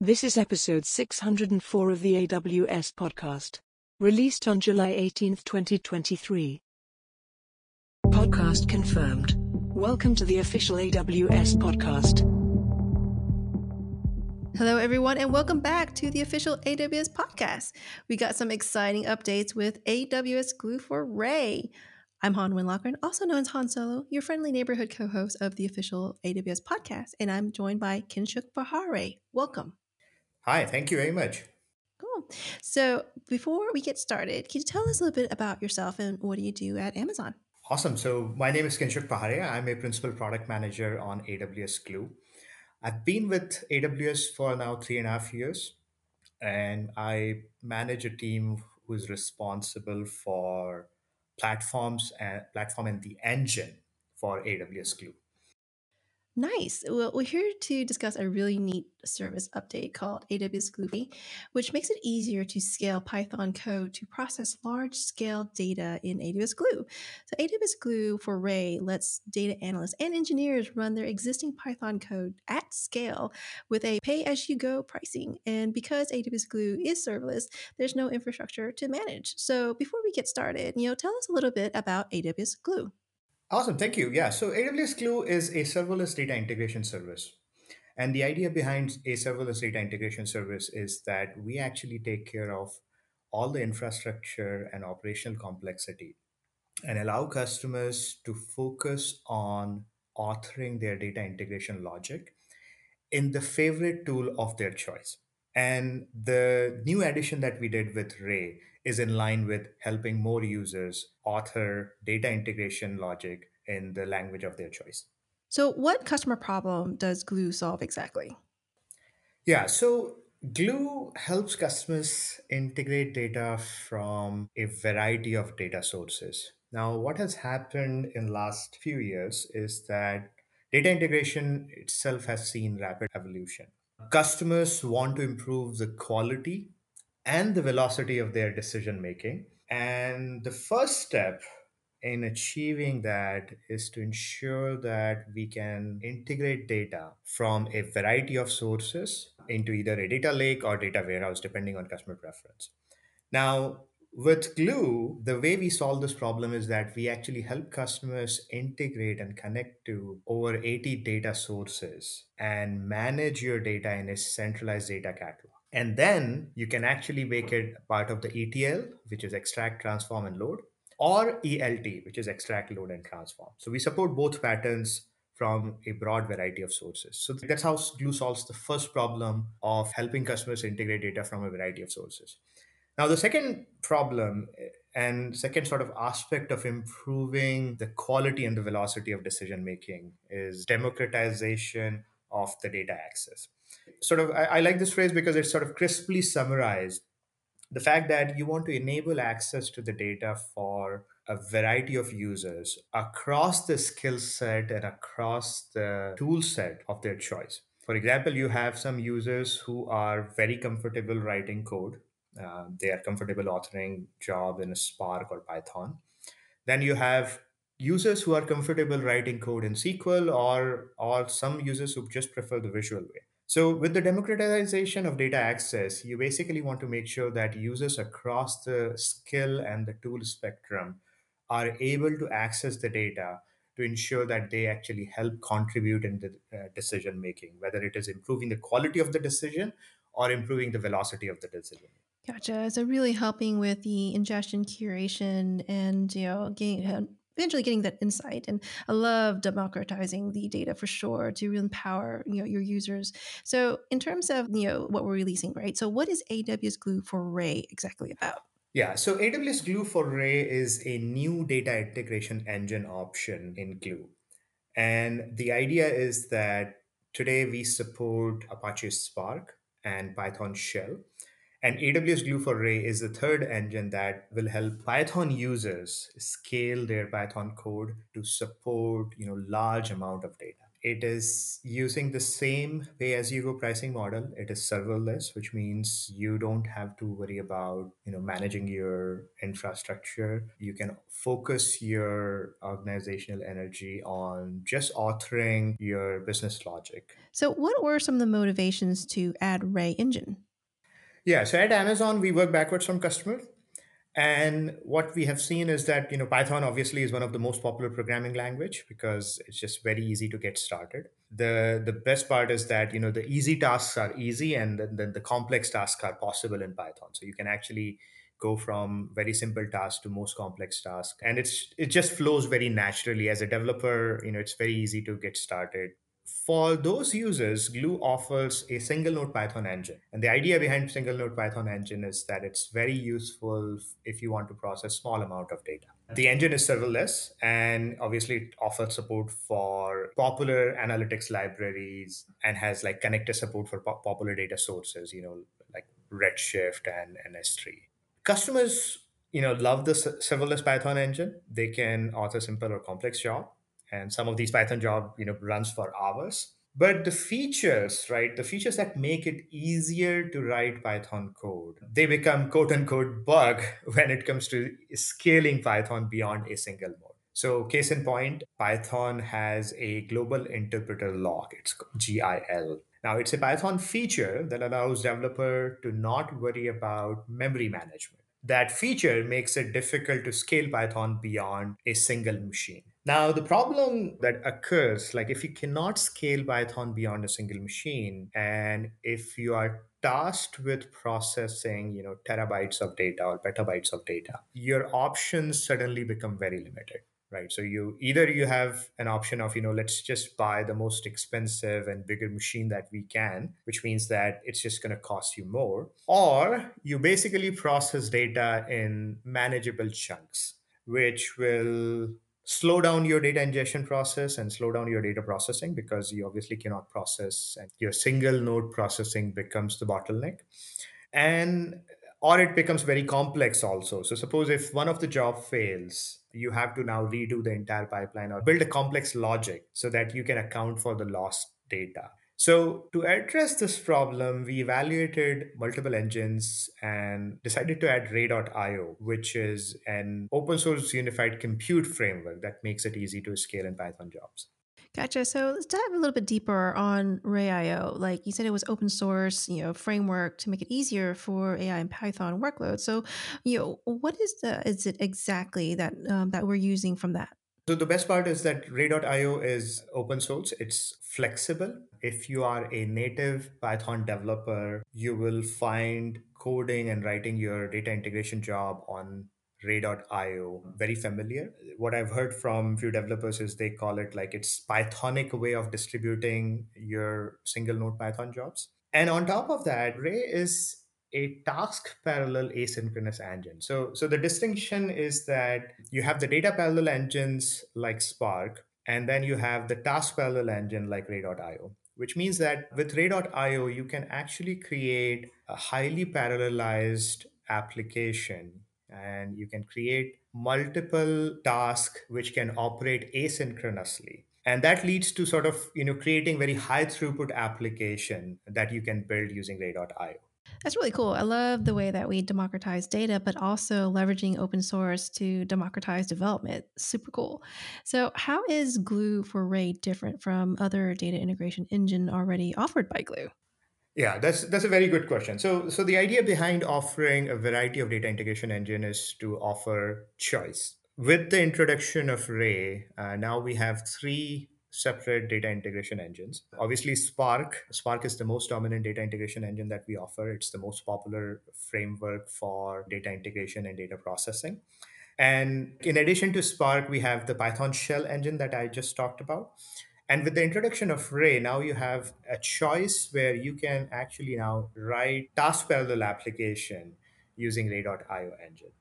This is episode 604 of the AWS podcast, released on July 18, 2023. Podcast confirmed. Welcome to the official AWS podcast. Hello, everyone, and welcome back to the official AWS podcast. We got some exciting updates with AWS Glue for Ray. I'm Hawn Nguyen-Loughren, also known as Han Solo, your friendly neighborhood co host of the official AWS podcast, and I'm joined by Kinshuk Pahare. Welcome. Hi, thank you very much. Cool. So, before we get started, can you tell us a little bit about yourself and what do you do at Amazon? Awesome. So, my name is Kinshuk Pahare. I'm a principal product manager on AWS Glue. I've been with AWS for now three and a half years, and I manage a team who is responsible for platforms and platform and the engine for AWS Glue. Nice. Well, we're here to discuss a really neat service update called AWS Glue, which makes it easier to scale Python code to process large scale data in AWS Glue. So, AWS Glue for Ray lets data analysts and engineers run their existing Python code at scale with a pay as you go pricing. And because AWS Glue is serverless, there's no infrastructure to manage. So, before we get started, you know, tell us a little bit about AWS Glue. Awesome, thank you. Yeah, so AWS Glue is a serverless data integration service. And the idea behind a serverless data integration service is that we actually take care of all the infrastructure and operational complexity and allow customers to focus on authoring their data integration logic in the favorite tool of their choice. And the new addition that we did with Ray is in line with helping more users author data integration logic in the language of their choice. So, what customer problem does Glue solve exactly? Yeah, so Glue helps customers integrate data from a variety of data sources. Now, what has happened in last few years is that data integration itself has seen rapid evolution. Customers want to improve the quality and the velocity of their decision making. And the first step in achieving that is to ensure that we can integrate data from a variety of sources into either a data lake or data warehouse, depending on customer preference. Now, with Glue, the way we solve this problem is that we actually help customers integrate and connect to over 80 data sources and manage your data in a centralized data catalog. And then you can actually make it part of the ETL, which is extract, transform, and load, or ELT, which is extract, load, and transform. So we support both patterns from a broad variety of sources. So that's how Glue solves the first problem of helping customers integrate data from a variety of sources. Now, the second problem eh, and second sort of aspect of improving the quality and the velocity of decision making is democratization of the data access. Sort of, I, I like this phrase because it sort of crisply summarized the fact that you want to enable access to the data for a variety of users across the skill set and across the tool set of their choice. For example, you have some users who are very comfortable writing code uh, they are comfortable authoring job in Spark or Python. Then you have users who are comfortable writing code in SQL or or some users who just prefer the visual way. So with the democratization of data access, you basically want to make sure that users across the skill and the tool spectrum are able to access the data to ensure that they actually help contribute in the uh, decision making, whether it is improving the quality of the decision or improving the velocity of the decision. Gotcha. So really helping with the ingestion, curation, and you know, getting, uh, eventually getting that insight. And I love democratizing the data for sure to empower you know your users. So in terms of you know what we're releasing, right? So what is AWS Glue for Ray exactly about? Yeah, so AWS Glue for Ray is a new data integration engine option in Glue. And the idea is that today we support Apache Spark and Python Shell. And AWS Glue for Ray is the third engine that will help Python users scale their Python code to support, you know, large amount of data. it is using the same pay as you go pricing model. It is serverless, which means you don't have to worry about, you know, managing your infrastructure. You can focus your organizational energy on just authoring your business logic. So, what were some of the motivations to add Ray Engine? Yeah, so at Amazon, we work backwards from customer. And what we have seen is that you know Python obviously is one of the most popular programming language because it's just very easy to get started. The the best part is that you know the easy tasks are easy and then the, the complex tasks are possible in Python. So you can actually go from very simple tasks to most complex tasks and it's it just flows very naturally as a developer you know it's very easy to get started for those users, Glue offers a single node Python engine. And the idea behind single node Python engine is that it's very useful if you want to process small amount of data. The engine is serverless and obviously it offers support for popular analytics libraries and has like connector support for po- popular data sources, you know, like Redshift and, and S3. Customers, you know, love the serverless Python engine. They can author simple or complex job and some of these python job you know runs for hours. But the features right the features that make it easier to write python code they become quote unquote bug when it comes to scaling python beyond a single node. So case in point python has a global interpreter lock it's gil now it's a python feature that allows developer to not worry about memory management. That feature makes it difficult to scale python beyond a single machine now, the problem that occurs, like if you cannot scale Python beyond a single machine, and if you are tasked with processing, you know, terabytes of data or petabytes of data, your options suddenly become very limited right? So you either you have an option of you know let's just buy the most expensive and bigger machine that we can which means that it's just going to cost you more or you basically process data in manageable chunks which will slow down your data ingestion process and slow down your data processing because you obviously cannot process and your single node processing becomes the bottleneck. And or it becomes very complex also. So suppose if one of the job fails you have to now redo the entire pipeline or build a complex logic so that you can account for the lost data so, to address this problem, we evaluated multiple engines and decided to add Ray.io, which is an open source unified compute framework that makes it easy to scale in Python jobs. Gotcha. So let's dive a little bit deeper on Ray.io. Like you said, it was open source, you know, framework to make it easier for AI and Python workloads. So, you know, what is the is it exactly that um, that we're using from that? So the best part is that Ray.io is open source. It's flexible. If you are a native Python developer, you will find coding and writing your data integration job on ray.io very familiar what i've heard from few developers is they call it like it's pythonic way of distributing your single node python jobs and on top of that ray is a task parallel asynchronous engine. So, so the distinction is that you have the data parallel engines like Spark, and then you have the task parallel engine like Ray.io, which means that with Ray.io, you can actually create a highly parallelized application and you can create multiple tasks which can operate asynchronously and that leads to sort of you know creating very high throughput application that you can build using ray.io that's really cool. I love the way that we democratize data, but also leveraging open source to democratize development. Super cool. So, how is Glue for Ray different from other data integration engine already offered by Glue? Yeah, that's that's a very good question. So so the idea behind offering a variety of data integration engine is to offer choice. With the introduction of Ray, uh, now we have three separate data integration engines. Obviously, Spark. Spark is the most dominant data integration engine that we offer. It's the most popular framework for data integration and data processing. And in addition to Spark, we have the Python shell engine that I just talked about. And with the introduction of Ray, now you have a choice where you can actually now write task parallel application using Ray.io engine.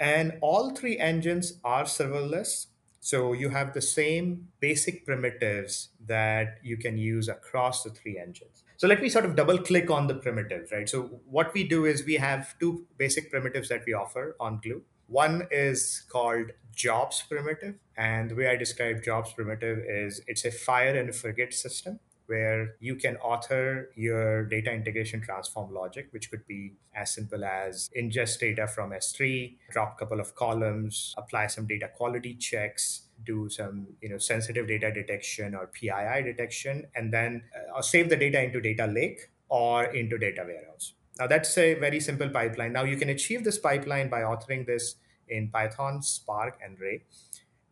And all three engines are serverless so you have the same basic primitives that you can use across the three engines. So let me sort of double click on the primitives, right? So what we do is we have two basic primitives that we offer on Glue. One is called jobs primitive. And the way I describe jobs primitive is it's a fire and forget system where you can author your data integration transform logic, which could be as simple as ingest data from S3, drop a couple of columns, apply some data quality checks, do some you know sensitive data detection or PII detection, and then uh, save the data into data lake or into data warehouse. Now that's a very simple pipeline. Now you can achieve this pipeline by authoring this in Python, Spark, and Ray.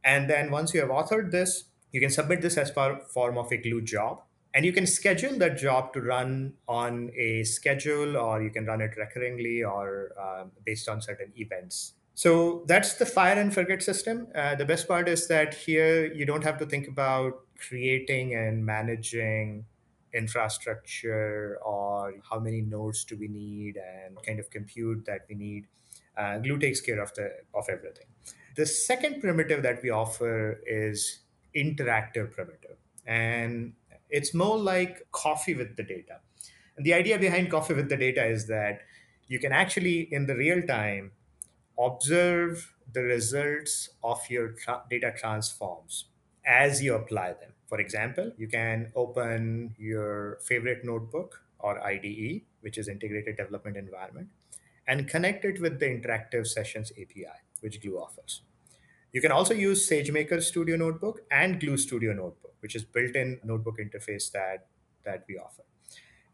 And then once you have authored this, you can submit this as part form of a glue job and you can schedule that job to run on a schedule or you can run it recurringly or um, based on certain events. So that's the fire and forget system. Uh, the best part is that here you don't have to think about creating and managing infrastructure or how many nodes do we need and kind of compute that we need. Uh, glue takes care of the of everything. The second primitive that we offer is interactive primitive. And it's more like coffee with the data. And the idea behind coffee with the data is that you can actually, in the real time, observe the results of your tra- data transforms as you apply them. For example, you can open your favorite notebook or IDE, which is Integrated Development Environment, and connect it with the Interactive Sessions API, which Glue offers. You can also use SageMaker Studio Notebook and Glue Studio Notebook, which is built-in notebook interface that that we offer.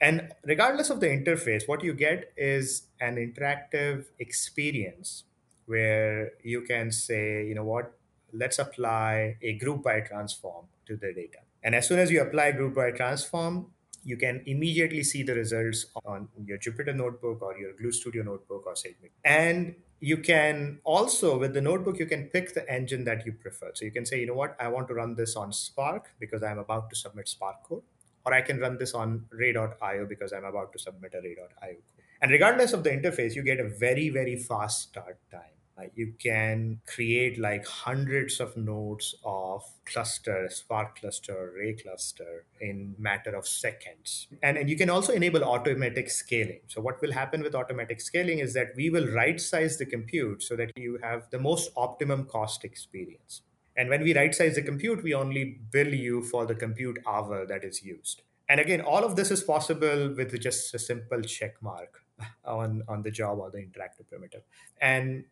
And regardless of the interface, what you get is an interactive experience where you can say, you know what, let's apply a group by transform to the data. And as soon as you apply group by transform, you can immediately see the results on your Jupyter notebook or your Glue Studio notebook or SageMaker. And you can also with the notebook you can pick the engine that you prefer. So you can say you know what? I want to run this on spark because i'm about to submit spark code or i can run this on ray.io because i'm about to submit a ray.io code. And regardless of the interface you get a very very fast start time uh, you can create like hundreds of nodes of cluster, Spark cluster, Ray cluster in matter of seconds. And, and you can also enable automatic scaling. So what will happen with automatic scaling is that we will right size the compute so that you have the most optimum cost experience. And when we right size the compute, we only bill you for the compute hour that is used. And again, all of this is possible with just a simple check mark on, on the job or the interactive primitive. And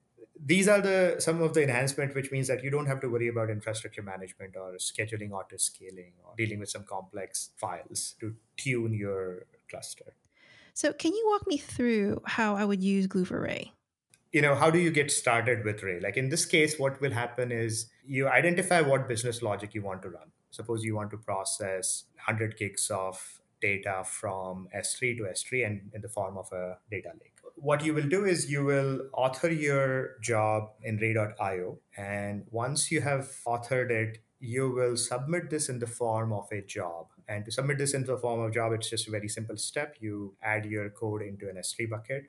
these are the some of the enhancement which means that you don't have to worry about infrastructure management or scheduling auto scaling or dealing with some complex files to tune your cluster. So can you walk me through how i would use glue for ray? You know how do you get started with ray? Like in this case what will happen is you identify what business logic you want to run. Suppose you want to process 100 gigs of data from s3 to s3 and in the form of a data lake what you will do is you will author your job in ray.io and once you have authored it you will submit this in the form of a job. And to submit this in the form of job it's just a very simple step. You add your code into an s3 bucket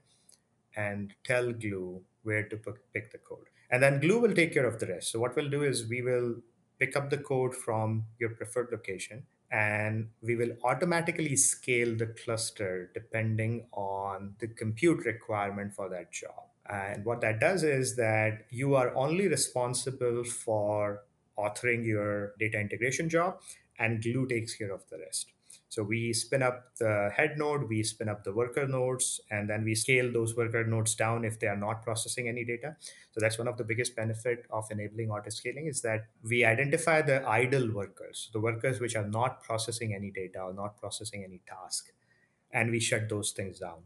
and tell glue where to pick the code. And then glue will take care of the rest. So what we'll do is we will pick up the code from your preferred location and we will automatically scale the cluster depending on the compute requirement for that job. And what that does is that you are only responsible for authoring your data integration job, and Glue takes care of the rest. So we spin up the head node, we spin up the worker nodes, and then we scale those worker nodes down if they are not processing any data. So that's one of the biggest benefit of enabling auto scaling is that we identify the idle workers, the workers which are not processing any data or not processing any task, and we shut those things down.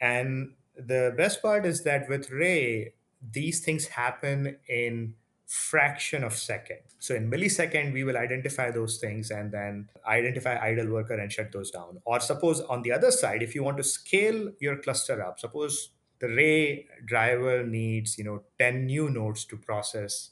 And the best part is that with Ray, these things happen in fraction of second. So in millisecond, we will identify those things and then identify idle worker and shut those down. Or suppose on the other side, if you want to scale your cluster up, suppose the Ray driver needs, you know, 10 new nodes to process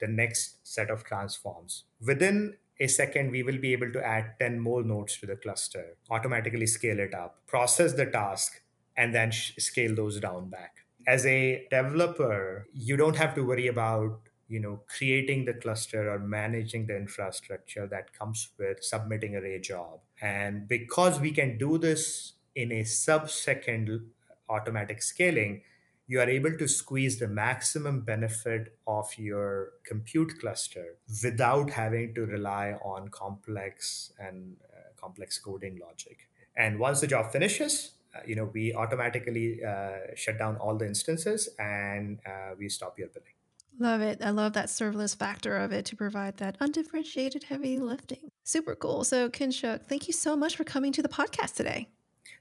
the next set of transforms. Within a second, we will be able to add 10 more nodes to the cluster, automatically scale it up, process the task, and then scale those down back. As a developer, you don't have to worry about you know creating the cluster or managing the infrastructure that comes with submitting a ray job and because we can do this in a sub second automatic scaling you are able to squeeze the maximum benefit of your compute cluster without having to rely on complex and uh, complex coding logic. And once the job finishes, uh, you know, we automatically uh, shut down all the instances and uh, we stop your billing. Love it. I love that serverless factor of it to provide that undifferentiated heavy lifting. Super cool. So, Kinshuk, thank you so much for coming to the podcast today.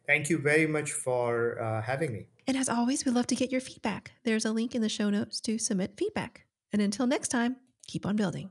Thank you very much for uh, having me. And as always, we love to get your feedback. There's a link in the show notes to submit feedback. And until next time, keep on building.